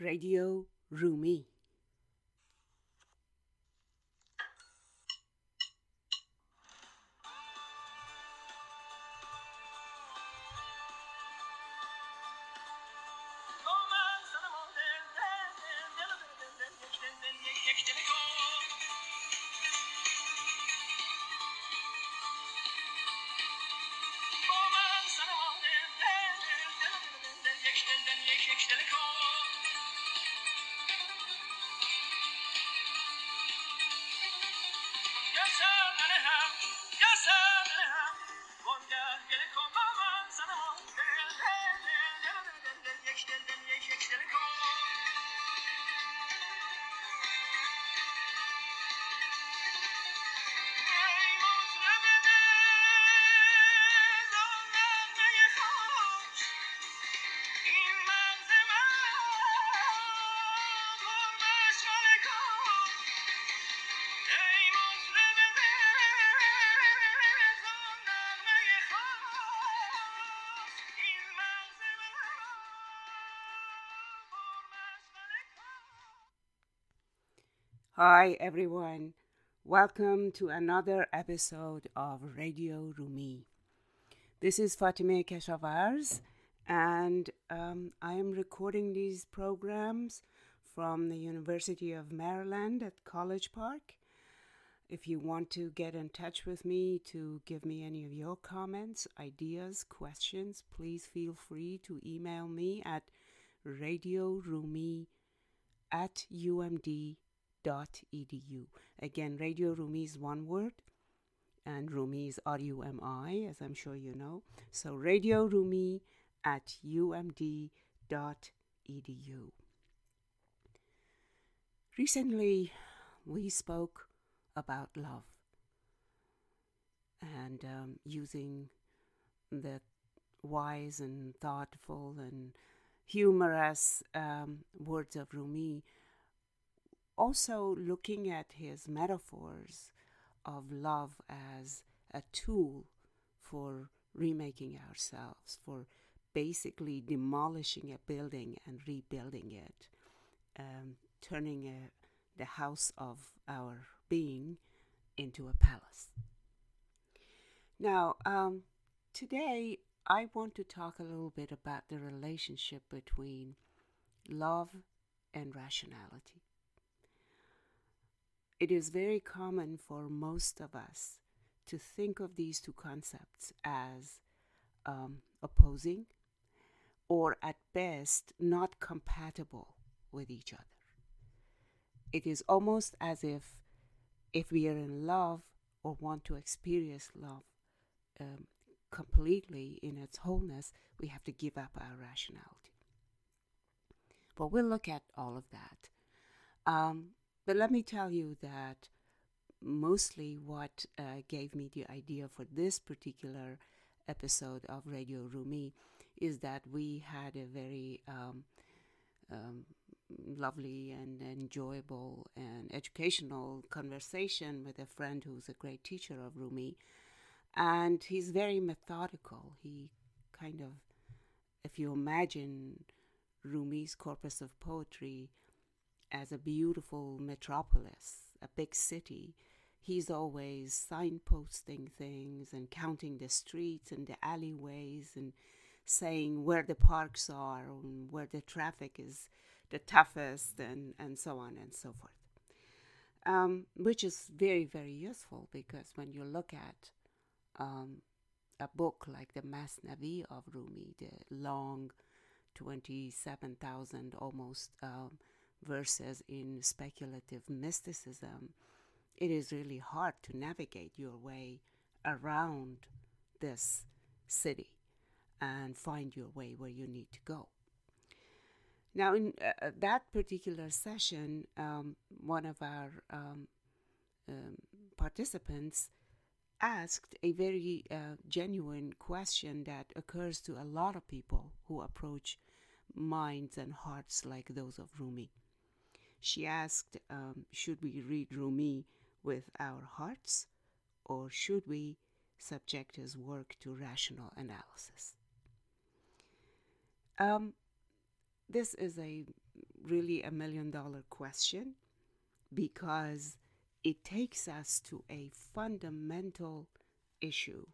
Radio Rumi. Hi, everyone. Welcome to another episode of Radio Rumi. This is Fatemeh Keshavarz, and um, I am recording these programs from the University of Maryland at College Park. If you want to get in touch with me to give me any of your comments, ideas, questions, please feel free to email me at radiorumi at umd edu. Again, Radio Rumi is one word, and Rumi is R U M I, as I'm sure you know. So, Radio Rumi at umd.edu. Recently, we spoke about love and um, using the wise and thoughtful and humorous um, words of Rumi also looking at his metaphors of love as a tool for remaking ourselves, for basically demolishing a building and rebuilding it, um, turning a, the house of our being into a palace. Now, um, today I want to talk a little bit about the relationship between love and rationality. It is very common for most of us to think of these two concepts as um, opposing or at best not compatible with each other. It is almost as if if we are in love or want to experience love um, completely in its wholeness, we have to give up our rationality. But we'll look at all of that. Um, but let me tell you that mostly what uh, gave me the idea for this particular episode of Radio Rumi is that we had a very um, um, lovely and enjoyable and educational conversation with a friend who's a great teacher of Rumi. And he's very methodical. He kind of, if you imagine Rumi's corpus of poetry, as a beautiful metropolis, a big city, he's always signposting things and counting the streets and the alleyways and saying where the parks are and where the traffic is the toughest and, and so on and so forth. Um, which is very, very useful because when you look at um, a book like the Masnavi of Rumi, the long 27,000 almost um, versus in speculative mysticism, it is really hard to navigate your way around this city and find your way where you need to go. Now, in uh, uh that particular session, um, one of our um, um, participants asked a very uh, genuine question that occurs to a lot of people who approach minds and hearts like those of Rumi. She asked, um, Should we read Rumi with our hearts, or should we subject his work to rational analysis? Um, this is a really a million dollar question because it takes us to a fundamental issue,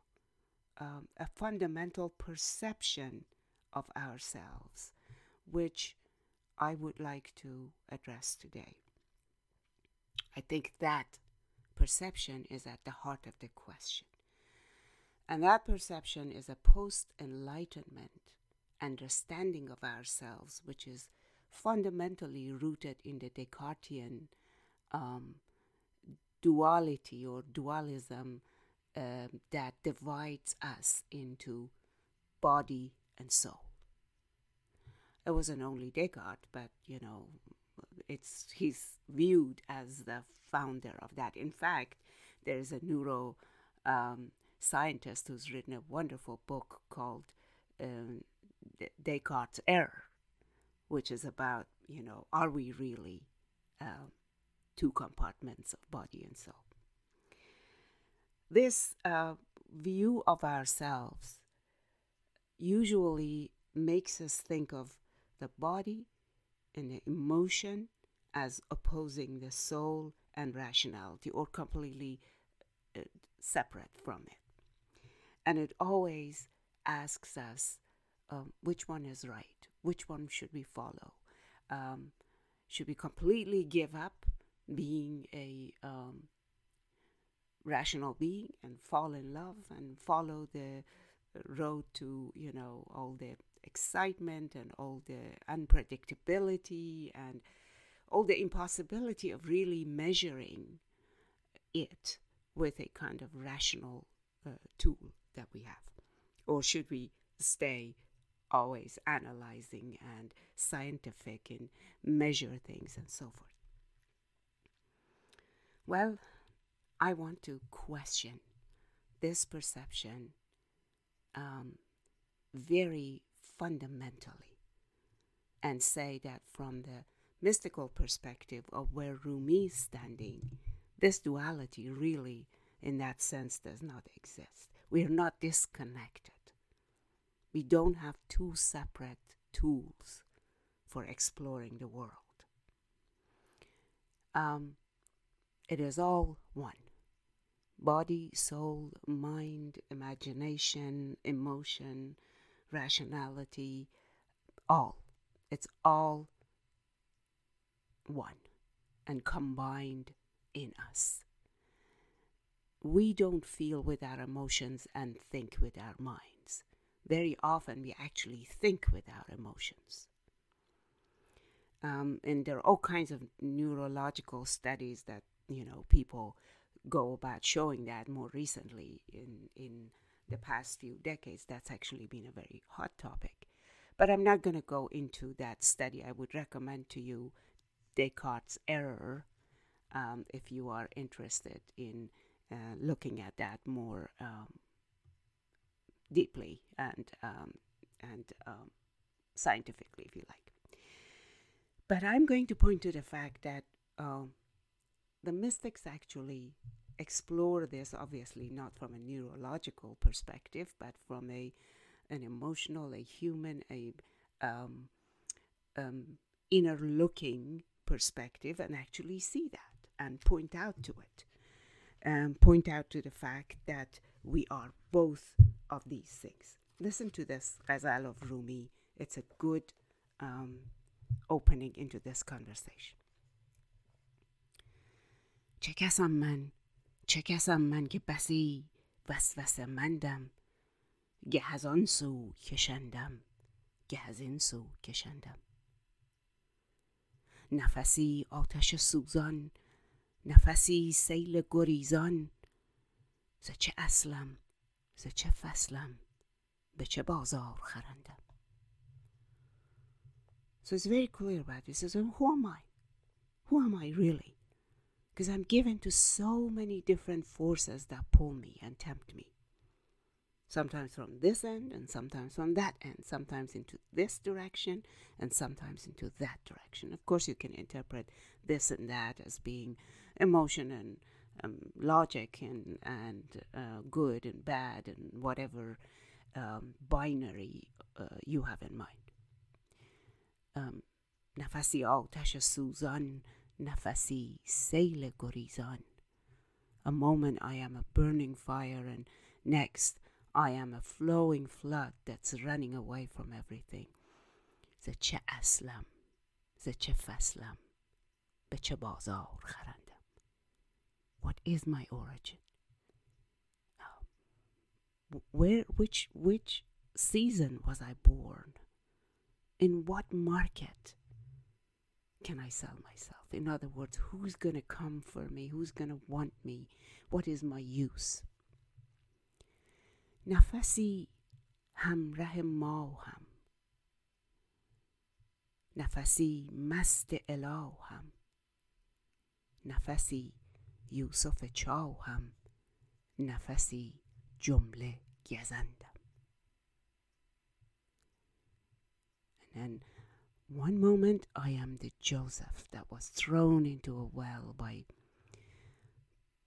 um, a fundamental perception of ourselves, which I would like to address today. I think that perception is at the heart of the question. And that perception is a post enlightenment understanding of ourselves, which is fundamentally rooted in the Descartian um, duality or dualism uh, that divides us into body and soul. It wasn't only Descartes, but you know, it's he's viewed as the founder of that. In fact, there is a neuro um, scientist who's written a wonderful book called um, Descartes' error, which is about, you know, are we really uh, two compartments of body and soul? This uh, view of ourselves usually makes us think of the body and the emotion as opposing the soul and rationality or completely uh, separate from it. And it always asks us um, which one is right, which one should we follow. Um, should we completely give up being a um, rational being and fall in love and follow the road to, you know, all the excitement and all the unpredictability and all the impossibility of really measuring it with a kind of rational uh, tool that we have? Or should we stay always analyzing and scientific and measure things and so forth? Well, I want to question this perception um, very fundamentally and say that from the mystical perspective of where Rumi is standing, this duality really, in that sense, does not exist. We are not disconnected. We don't have two separate tools for exploring the world. Um, it is all one body, soul, mind, imagination, emotion, rationality, all. It's all one and combined in us. We don't feel with our emotions and think with our minds. Very often, we actually think with our emotions. Um, and there are all kinds of neurological studies that you know people go about showing that more recently in in the past few decades that's actually been a very hot topic. But i'm not going to go into that study. I would recommend to you descartes error um, if you are interested in uh, looking at that more um, deeply and um, and um, scientifically if you like. But i'm going to point to the fact that um, the mystics actually explore this obviously not from a neurological perspective but from a an emotional a human a um, um, inner looking perspective and actually see that and point out to it. And point out to the fact that we are both of these things. Listen to this ghazal of rumi. It's a good um, opening into this conversation چه کسم من چه کسم من که بسی وسوسه مندم گه از آن سو کشندم گه از این سو کشندم نفسی آتش سوزان نفسی سیل گریزان ز چه اصلم ز چه فصلم به چه بازار خرندم So it's very clear about this. Says, who am I? Who am I really? because I'm given to so many different forces that pull me and tempt me. Sometimes from this end, and sometimes from that end, sometimes into this direction, and sometimes into that direction. Of course, you can interpret this and that as being emotion and um, logic and, and uh, good and bad and whatever um, binary uh, you have in mind. Um, نفسی آتش سوزان نفسی سیل گریزان a moment I am a burning fire and next I am a flowing flood that's running away from everything ز چه اصلم ز چه فصلم به چه بازار خرندم What is my origin? where which which season was I born? In what market can I sell myself? In other words, who's going to come for me? Who's going to want me? What is my use? نفسی همراه ما هم نفسی مست هم نفسی یوسف هم نفسی جمله گزندم and then one moment I am the Joseph that was thrown into a well by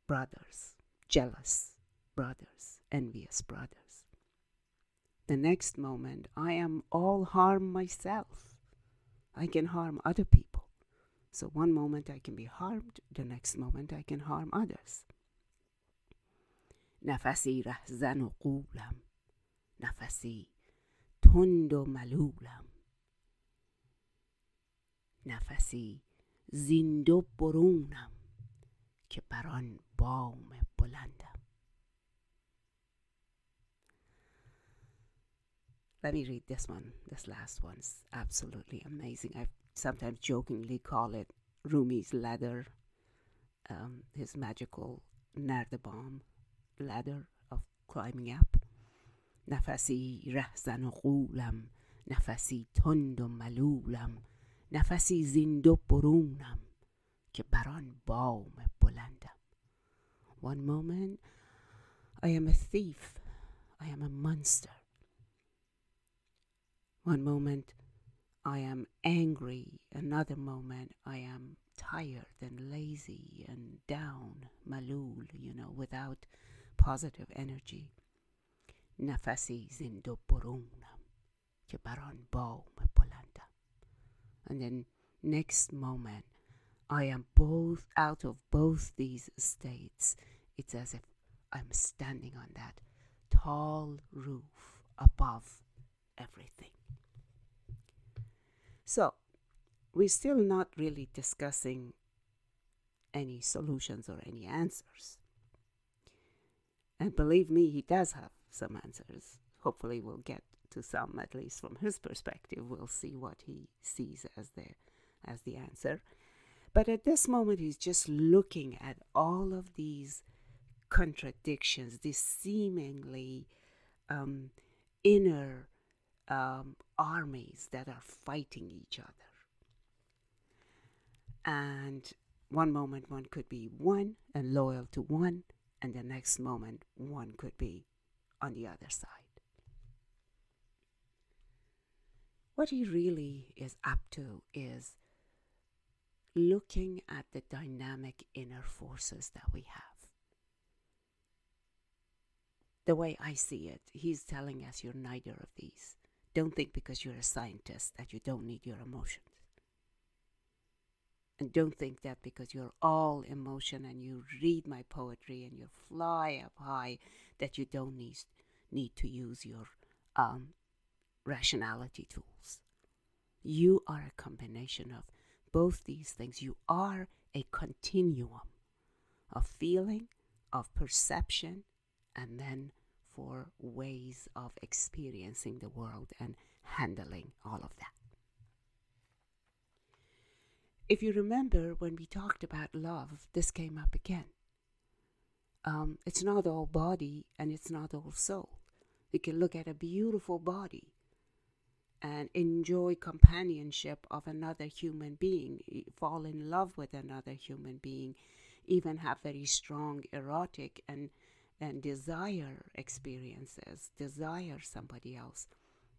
brothers, jealous brothers, envious brothers. The next moment I am all harm myself. I can harm other people. So one moment I can be harmed, the next moment I can harm others. نفسی رهزن و قولم نفسی تند و ملولم نفسی زیندو برونم که بران بام بلندم Let me read this one. This last one's absolutely amazing. I sometimes jokingly call it Rumi's ladder, um, his magical Nardabam ladder of climbing up. نفسی رهزن و قولم نفسی تند و ملولم نفسی زیندو برونم که بران بام بلندم One moment I am a thief I am a monster One moment I am angry Another moment I am tired and lazy and down malul you know without positive energy نفسی زیندو برونم که بران بام بلندم and then next moment I am both out of both these states. It's as if I'm standing on that tall roof above everything. So, we're still not really discussing any solutions or any answers. And believe me, he does have some answers. Hopefully, we'll get to some, at least from his perspective. We'll see what he sees as the, as the answer. But at this moment, he's just looking at all of these contradictions, these seemingly um, inner um, armies that are fighting each other. And one moment, one could be one and loyal to one, and the next moment, one could be on the other side. What he really is up to is looking at the dynamic inner forces that we have. The way I see it, he's telling us you're neither of these. Don't think because you're a scientist that you don't need your emotions. And don't think that because you're all emotion and you read my poetry and you fly up high that you don't need, need to use your um, rationality tools. You are a combination of both these things. You are a continuum of feeling, of perception, and then for ways of experiencing the world and handling all of that. If you remember when we talked about love, this came up again. Um, it's not all body and it's not all soul. You can look at a beautiful body and enjoy companionship of another human being, fall in love with another human being, even have very strong erotic and and desire experiences, desire somebody else.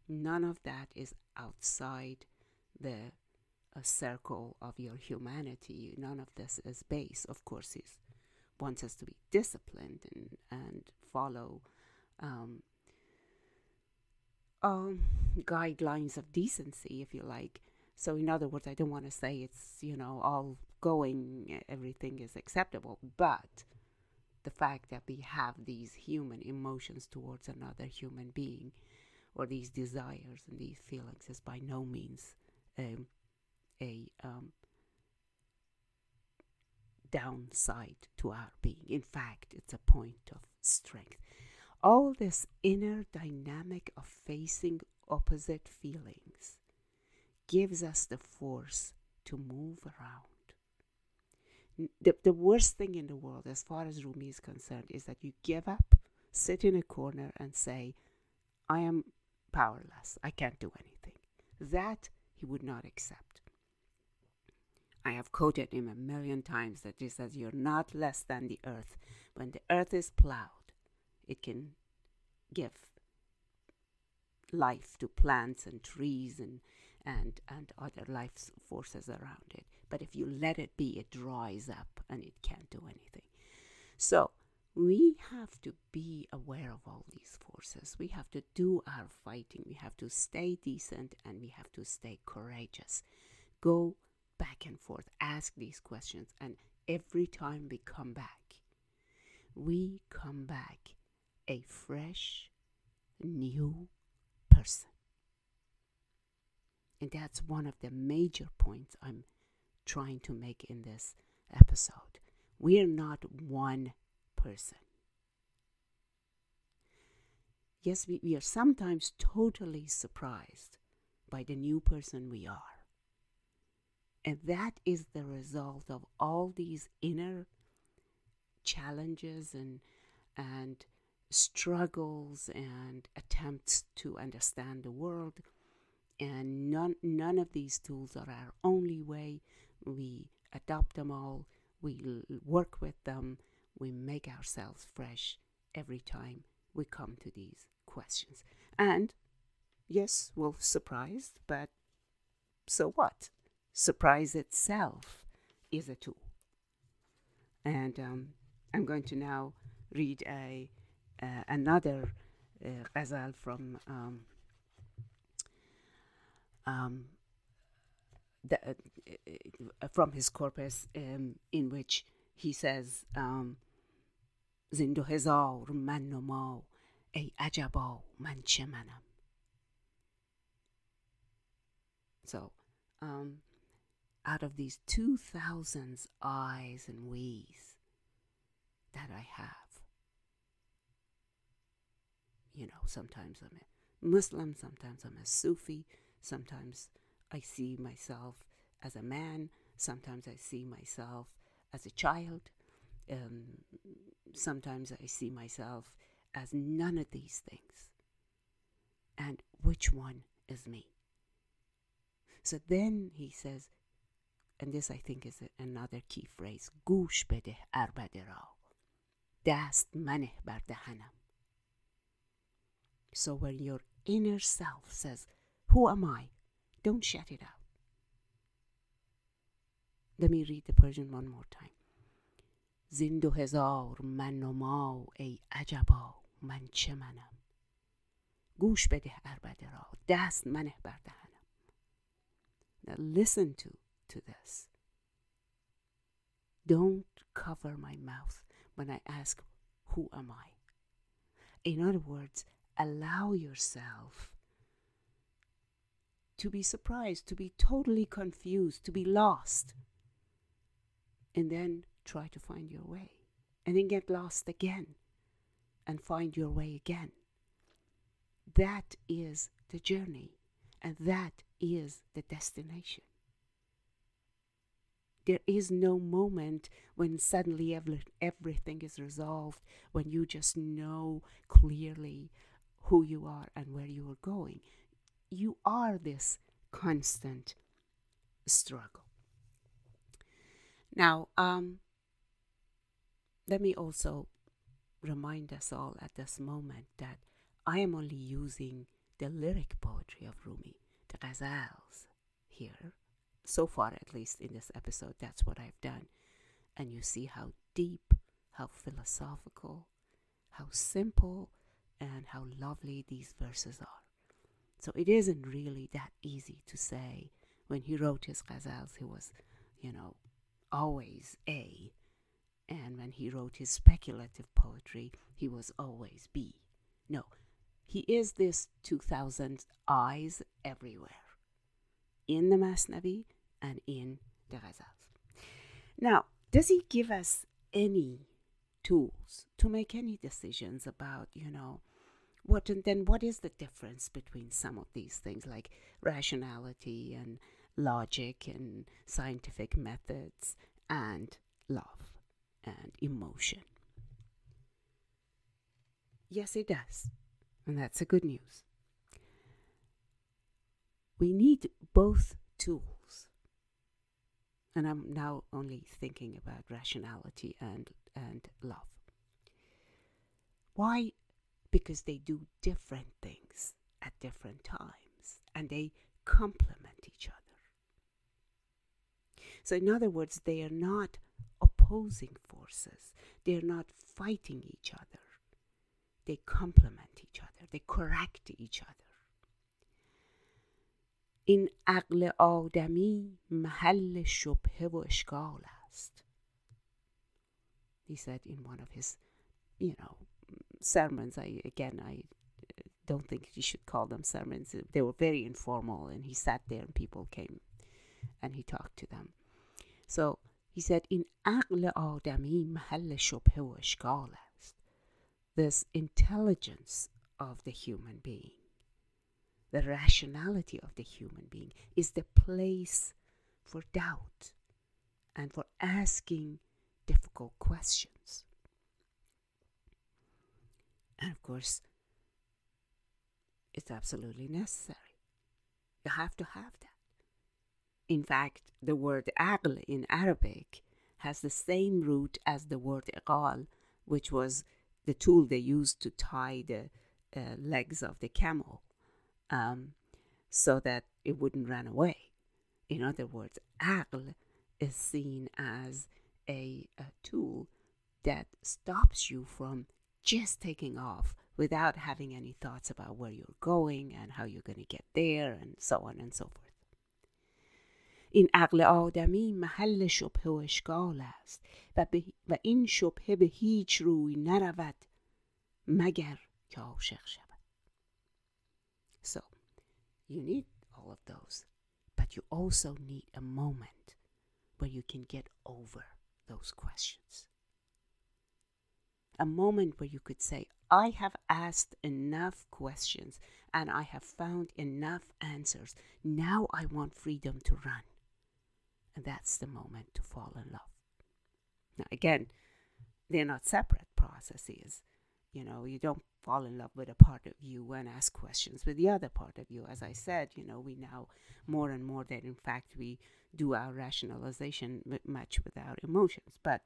None of that is outside the a circle of your humanity. None of this is base. Of course, he wants us to be disciplined and and follow um, um, guidelines of decency, if you like. So, in other words, I don't want to say it's, you know, all going, everything is acceptable, but the fact that we have these human emotions towards another human being or these desires and these feelings is by no means um, a um, downside to our being. In fact, it's a point of strength. All this inner dynamic of facing opposite feelings gives us the force to move around the, the worst thing in the world, as far as Rumi is concerned, is that you give up, sit in a corner, and say, I am powerless. I can't do anything. That he would not accept. I have quoted him a million times that he says, You're not less than the earth. When the earth is plowed, it can give life to plants and trees and, and, and other life forces around it. But if you let it be, it dries up and it can't do anything. So we have to be aware of all these forces. We have to do our fighting. We have to stay decent and we have to stay courageous. Go back and forth, ask these questions, and every time we come back, we come back a fresh, new person. And that's one of the major points I'm trying to make in this episode. We are not one person. Yes, we, we are sometimes totally surprised by the new person we are. And that is the result of all these inner challenges and, and struggles and attempts to understand the world. And none, none of these tools are our only way we adopt them all, we work with them, we make ourselves fresh every time we come to these questions. And yes, we're surprised, but so what? Surprise itself is a tool. And um, I'm going to now read a another uh, ghazal from um, um, the, uh, uh, from his corpus um, in which he says um, زندو هزار من و ما ای عجبا من چه منم so um, out of these two thousands eyes and we's that I have you know sometimes I'm a Muslim sometimes I'm a Sufi sometimes I see myself as a man, sometimes I see myself as a child, um, sometimes I see myself as none of these things. And which one is me? So then he says, and this I think is another key phrase گوش بده اربده را دست منه بر دهنم So when your inner self says, Who am I? Don't shut it out. Let me read the Persian one more time. زین دو هزار من و ما ای عجبا من چه منم گوش بده اربده را دست منه بر دهنم Now listen to, to this. Don't cover my mouth when I ask, Who am I? In other words, allow yourself to be surprised, to be totally confused, to be lost. And then try to find your way. And then get lost again and find your way again. That is the journey, and that is the destination. There is no moment when suddenly every, everything is resolved, when you just know clearly who you are and where you are going you are this constant struggle. Now, um, let me also remind us all at this moment that I am only using the lyric poetry of Rumi, the ghazals here. So far, at least in this episode, that's what I've done. And you see how deep, how philosophical, how simple, and how lovely these verses are. So it isn't really that easy to say when he wrote his ghazals, he was, you know, always A. And when he wrote his speculative poetry, he was always B. No, he is this 2000 eyes everywhere in the Masnavi and in the Ghazals. Now, does he give us any tools to make any decisions about, you know, what and then what is the difference between some of these things like rationality and logic and scientific methods and love and emotion? Yes, it does. And that's a good news. We need both tools. And I'm now only thinking about rationality and, and love. Why? Because they do different things at different times and they complement each other. So, in other words, they are not opposing forces, they are not fighting each other they complement each other they correct each other این عقل آدمی محل شبهه و اشکال است he said in one of his you know sermons I again I don't think you should call them sermons they were very informal and he sat there and people came and he talked to them so he said in عقل آدمی محل شبهه و اشکال است this intelligence of the human being, the rationality of the human being, is the place for doubt and for asking difficult questions. And of course, it's absolutely necessary. You have to have that. In fact, the word aql in Arabic has the same root as the word iqal, which was the tool they used to tie the uh, legs of the camel um, so that it wouldn't run away. In other words, aql is seen as a, a tool that stops you from just taking off without having any thoughts about where you're going and how you're going to get there and so on and so forth. این عقل آدمی محل شبه و اشکال است و, و این شبهه به هیچ روی نرود مگر که عاشق شود So, you need all of those, but you also need a moment where you can get over those questions. A moment where you could say, I have asked enough questions and I have found enough answers. Now I want freedom to run. And that's the moment to fall in love. Now, again, they're not separate processes. You know, you don't fall in love with a part of you and ask questions with the other part of you. As I said, you know, we now more and more that in fact we do our rationalization much with our emotions. But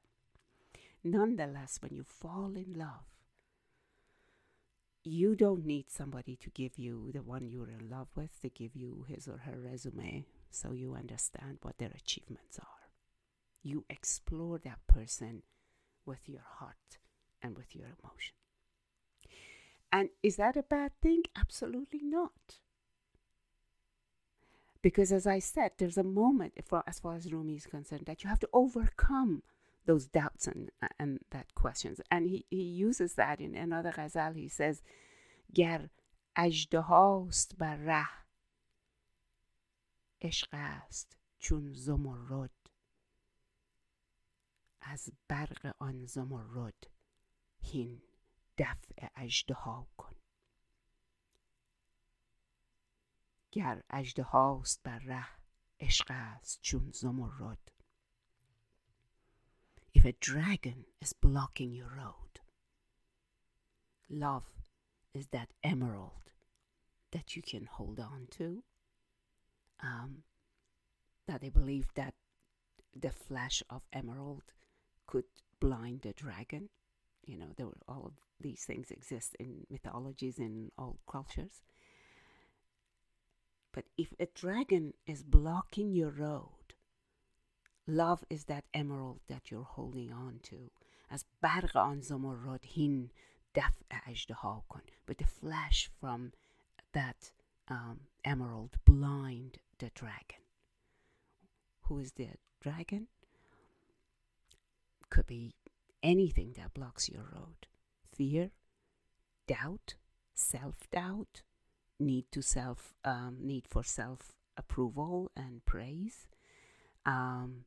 nonetheless, when you fall in love, you don't need somebody to give you the one you're in love with to give you his or her resume so you understand what their achievements are. You explore that person with your heart and with your emotion. And is that a bad thing? Absolutely not. Because as I said, there's a moment, for, as far as Rumi is concerned, that you have to overcome those doubts and, and that questions. And he, he uses that in another ghazal. He says, گر اجدهاست بر ره عشق است چون زمرد از برق آن زمرد هین دفع اجدها کن گر اجدهاست بر ره عشق است چون زمرد If a dragon is blocking your road, love is that emerald that you can hold on to. Um, that they believe that the flash of emerald could blind the dragon. You know, there were all of these things exist in mythologies in all cultures. But if a dragon is blocking your road, love is that emerald that you're holding on to. As برق آن زمرد هین دفع اجدها کن. But the flash from that um, emerald blind the dragon. who is the dragon? Could be anything that blocks your road fear, doubt, self doubt, need to self um, need for self approval and praise. Um,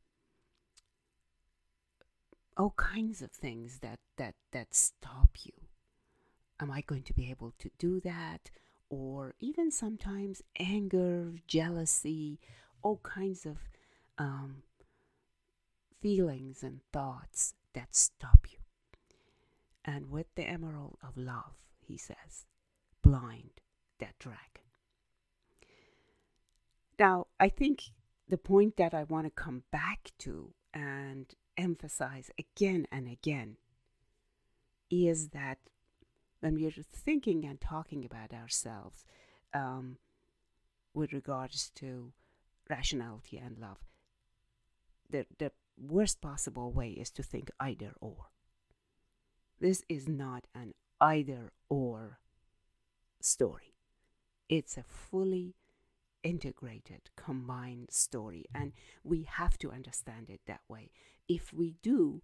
all kinds of things that that that stop you. Am i going to be able to do that? Or even sometimes anger jealousy all kinds of um, feelings and thoughts that stop you. And with the emerald of love he says blind that dragon now i think the point that i want to come back to and emphasize again and again is that when we are thinking and talking about ourselves um, with regards to rationality and love, the, the worst possible way is to think either or. This is not an either or story, it's a fully integrated, combined story, mm-hmm. and we have to understand it that way if we do,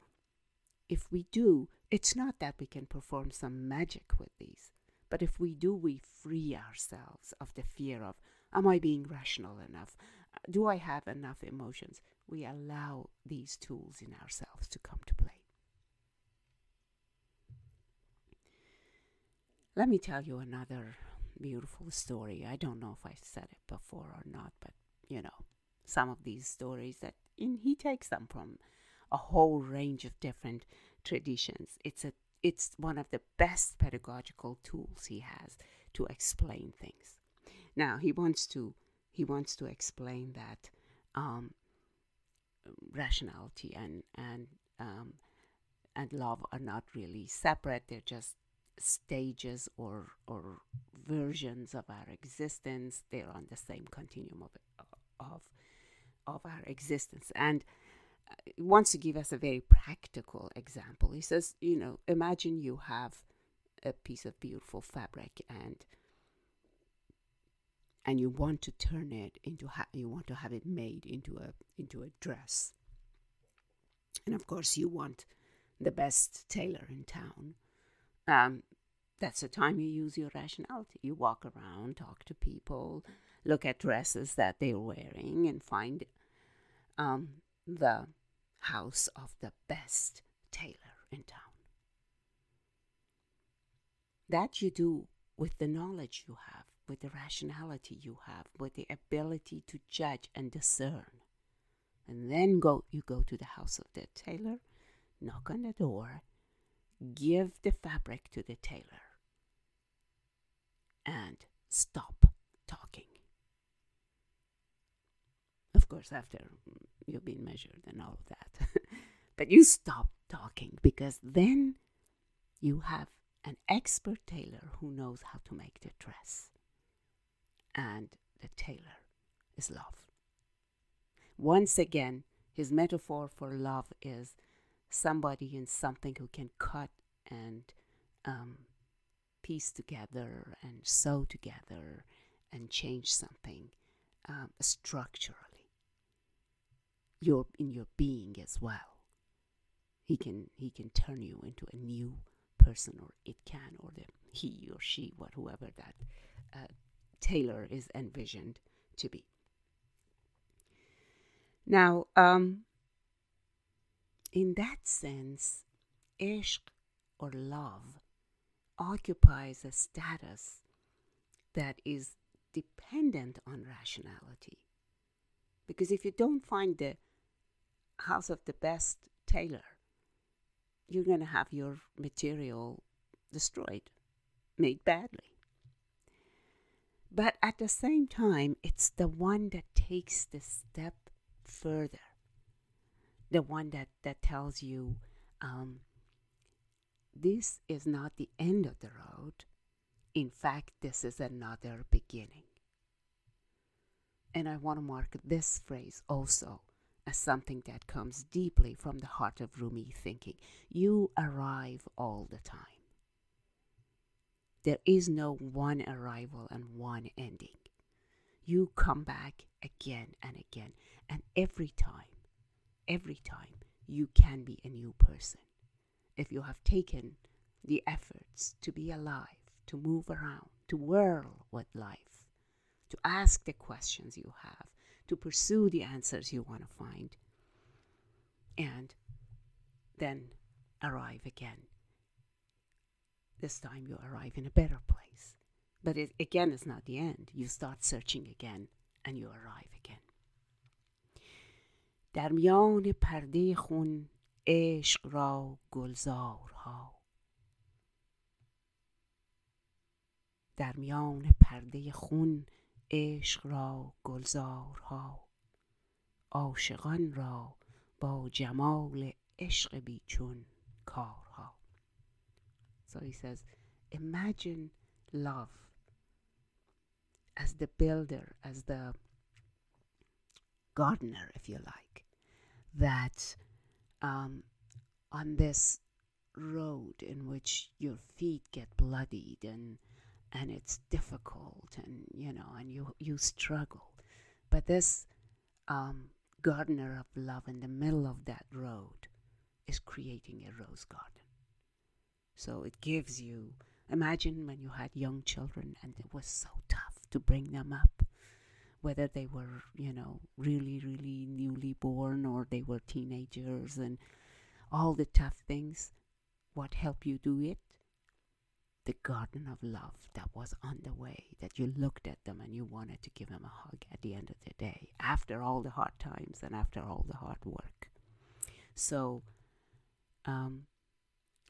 if we do, it's not that we can perform some magic with these, but if we do, we free ourselves of the fear of, am I being rational enough? Do I have enough emotions? We allow these tools in ourselves to come to play. Let me tell you another beautiful story. I don't know if I said it before or not, but you know, some of these stories that in, he takes them from a whole range of different traditions. It's a it's one of the best pedagogical tools he has to explain things. Now he wants to he wants to explain that um, rationality and and um, and love are not really separate. They're just stages or or versions of our existence. They're on the same continuum of of of our existence and uh, wants to give us a very practical example. He says, you know, imagine you have a piece of beautiful fabric and and you want to turn it into ha- you want to have it made into a into a dress. And of course, you want the best tailor in town. Um, that's the time you use your rationality. You walk around, talk to people, look at dresses that they're wearing, and find um, the house of the best tailor in town. That you do with the knowledge you have, with the rationality you have, with the ability to judge and discern. And then go you go to the house of the tailor, knock on the door, give the fabric to the tailor, and stop talking. Of course, after you've been measured and all of that. but you stop talking because then you have an expert tailor who knows how to make the dress. And the tailor is love. Once again, his metaphor for love is somebody and something who can cut and um, piece together and sew together and change something um, structurally your in your being as well. He can he can turn you into a new person, or it can, or the he or she, what whoever that uh, tailor is envisioned to be. Now, um, in that sense, ishq or love occupies a status that is dependent on rationality. Because if you don't find the house of the best tailor, you're going to have your material destroyed, made badly. But at the same time, it's the one that takes the step further, the one that, that tells you um, this is not the end of the road. In fact, this is another beginning. And I want to mark this phrase also as something that comes deeply from the heart of Rumi thinking. You arrive all the time. There is no one arrival and one ending. you come back again and again. And every time, every time, you can be a new person. If you have taken the efforts to be alive, to move around, to whirl with life, to ask the questions you have, to pursue the answers you want to find, and then arrive again. This time you arrive in a better place. But it, again, it's not the end. You start searching again and you arrive again. در میان پرده خون عشق را گلزارها. در میان پرده خون عشق را گلزارها. عاشقان را با جمال عشق بیچون کارها. So he says, imagine love as the builder, as the gardener, if you like, that um, on this road in which your feet get bloodied and and it's difficult and you know and you you struggle. But this um, gardener of love in the middle of that road is creating a rose garden. So it gives you imagine when you had young children and it was so tough to bring them up whether they were you know really really newly born or they were teenagers and all the tough things what helped you do it the garden of love that was on the way, that you looked at them and you wanted to give them a hug at the end of the day, after all the hard times and after all the hard work. So, um,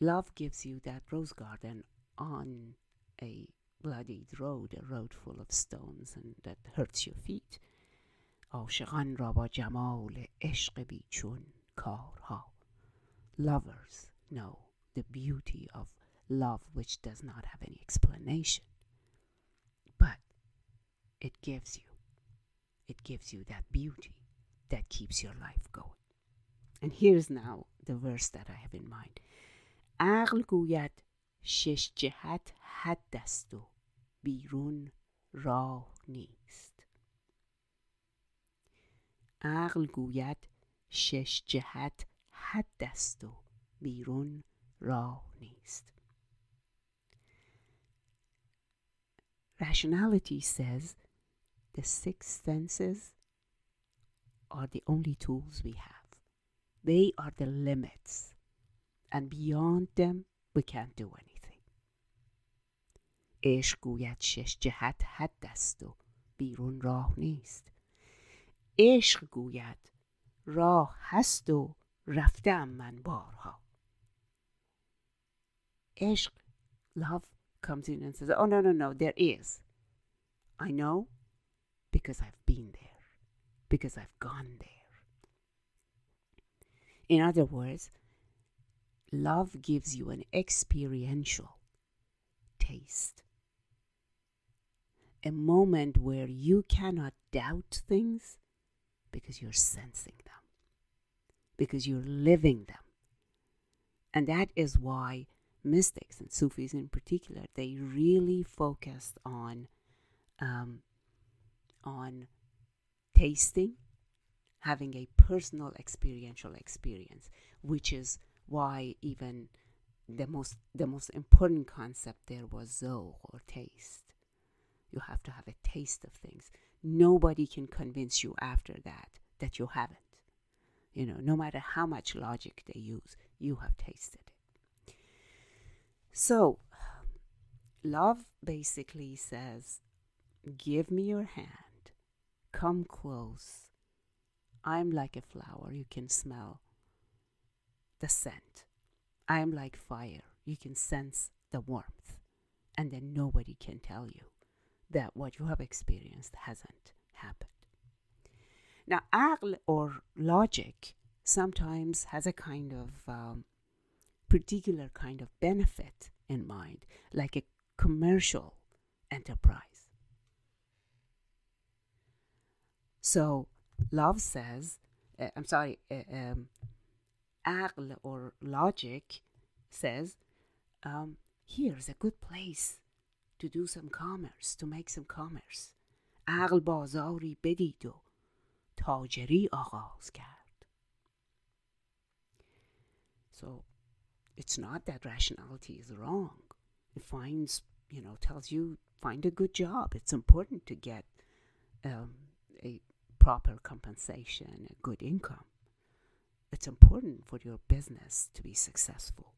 love gives you that rose garden on a bloodied road, a road full of stones and that hurts your feet. عاشقان را با جمال عشق بیچون کارها Lovers know the beauty of love which does not have any explanation. But it gives you, it gives you that beauty that keeps your life going. And here's now the verse that I have in mind. عقل گوید شش جهت حد است و بیرون راه نیست. عقل گوید شش جهت حد است و بیرون راه نیست. Rationality says the six senses are the only tools we have. They are the limits, and beyond them, we can't do anything. عشق گوید شش جهت حد است و بیرون راه نیست عشق گوید راه هست و رفتم من بارها عشق love comes in and says, Oh, no, no, no, there is. I know because I've been there, because I've gone there. In other words, love gives you an experiential taste, a moment where you cannot doubt things because you're sensing them, because you're living them. And that is why mystics and Sufis in particular, they really focused on um, on tasting, having a personal experiential experience, which is why even the most the most important concept there was zo or taste. You have to have a taste of things. Nobody can convince you after that that you haven't. You know, no matter how much logic they use, you have tasted it. So, um, love basically says, Give me your hand, come close. I'm like a flower, you can smell the scent. I am like fire, you can sense the warmth. And then nobody can tell you that what you have experienced hasn't happened. Now, aql or logic sometimes has a kind of um, particular kind of benefit in mind, like a commercial enterprise. So, love says, uh, I'm sorry, uh, um, aql or logic says, um, here's a good place to do some commerce, to make some commerce. عقل بازاری بدید و تاجری آغاز کرد So it's not that rationality is wrong. It finds, you know, tells you find a good job. It's important to get um, a proper compensation, a good income. It's important for your business to be successful.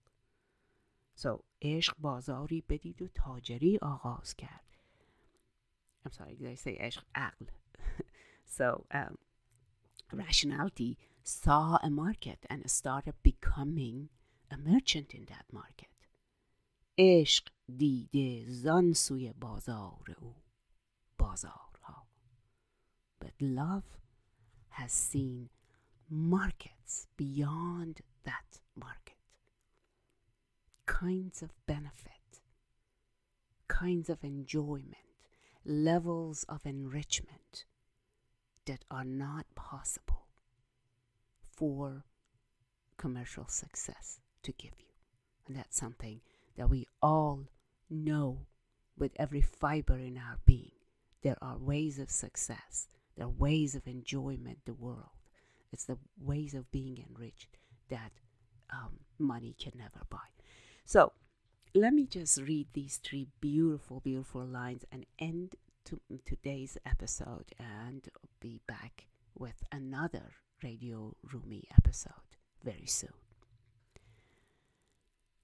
So, عشق بازاری بدید و تاجری آغاز کرد. I'm sorry, did I say عشق عقل? so, um, rationality saw a market and started becoming a merchant in that market. عشق دیده زان سوی بازار او بازارها But love has seen markets beyond that market. Kinds of benefit, kinds of enjoyment, levels of enrichment that are not possible for commercial success to give you. And that's something that we all know with every fiber in our being. There are ways of success, there are ways of enjoyment the world. It's the ways of being enriched that um, money can never buy. So let me just read these three beautiful, beautiful lines and end to today's episode and be back with another Radio Rumi episode very soon.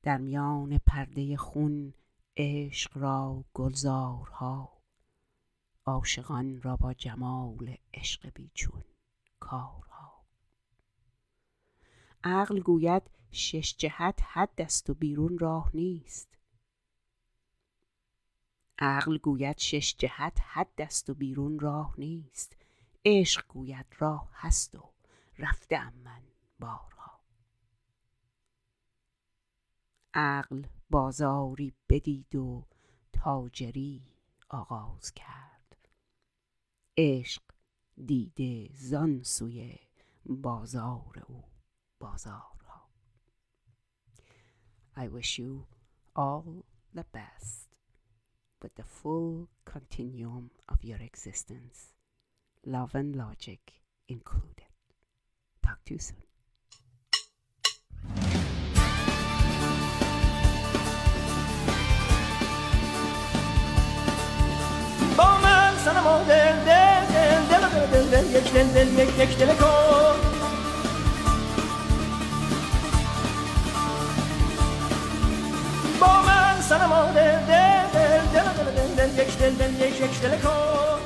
در میان پرده خون عشق را گلزارها عاشقان را با جمال عشق بیچون کارها عقل گوید شش جهت حد است و بیرون راه نیست. عقل گوید شش جهت حد است و بیرون راه نیست. عشق گوید راه هست و رفته من بارها. عقل بازاری بدید و تاجری آغاز کرد. عشق دیده زان سوی بازار او. بازارها I wish you all the best with the full continuum of your existence, love and logic included. Talk to you soon. با من سنم و دل دل دل دل دل دل یک دل دل یک یک دل کن با من سنم و دل دل دل دل دل دل یک دل دل یک یک دل کن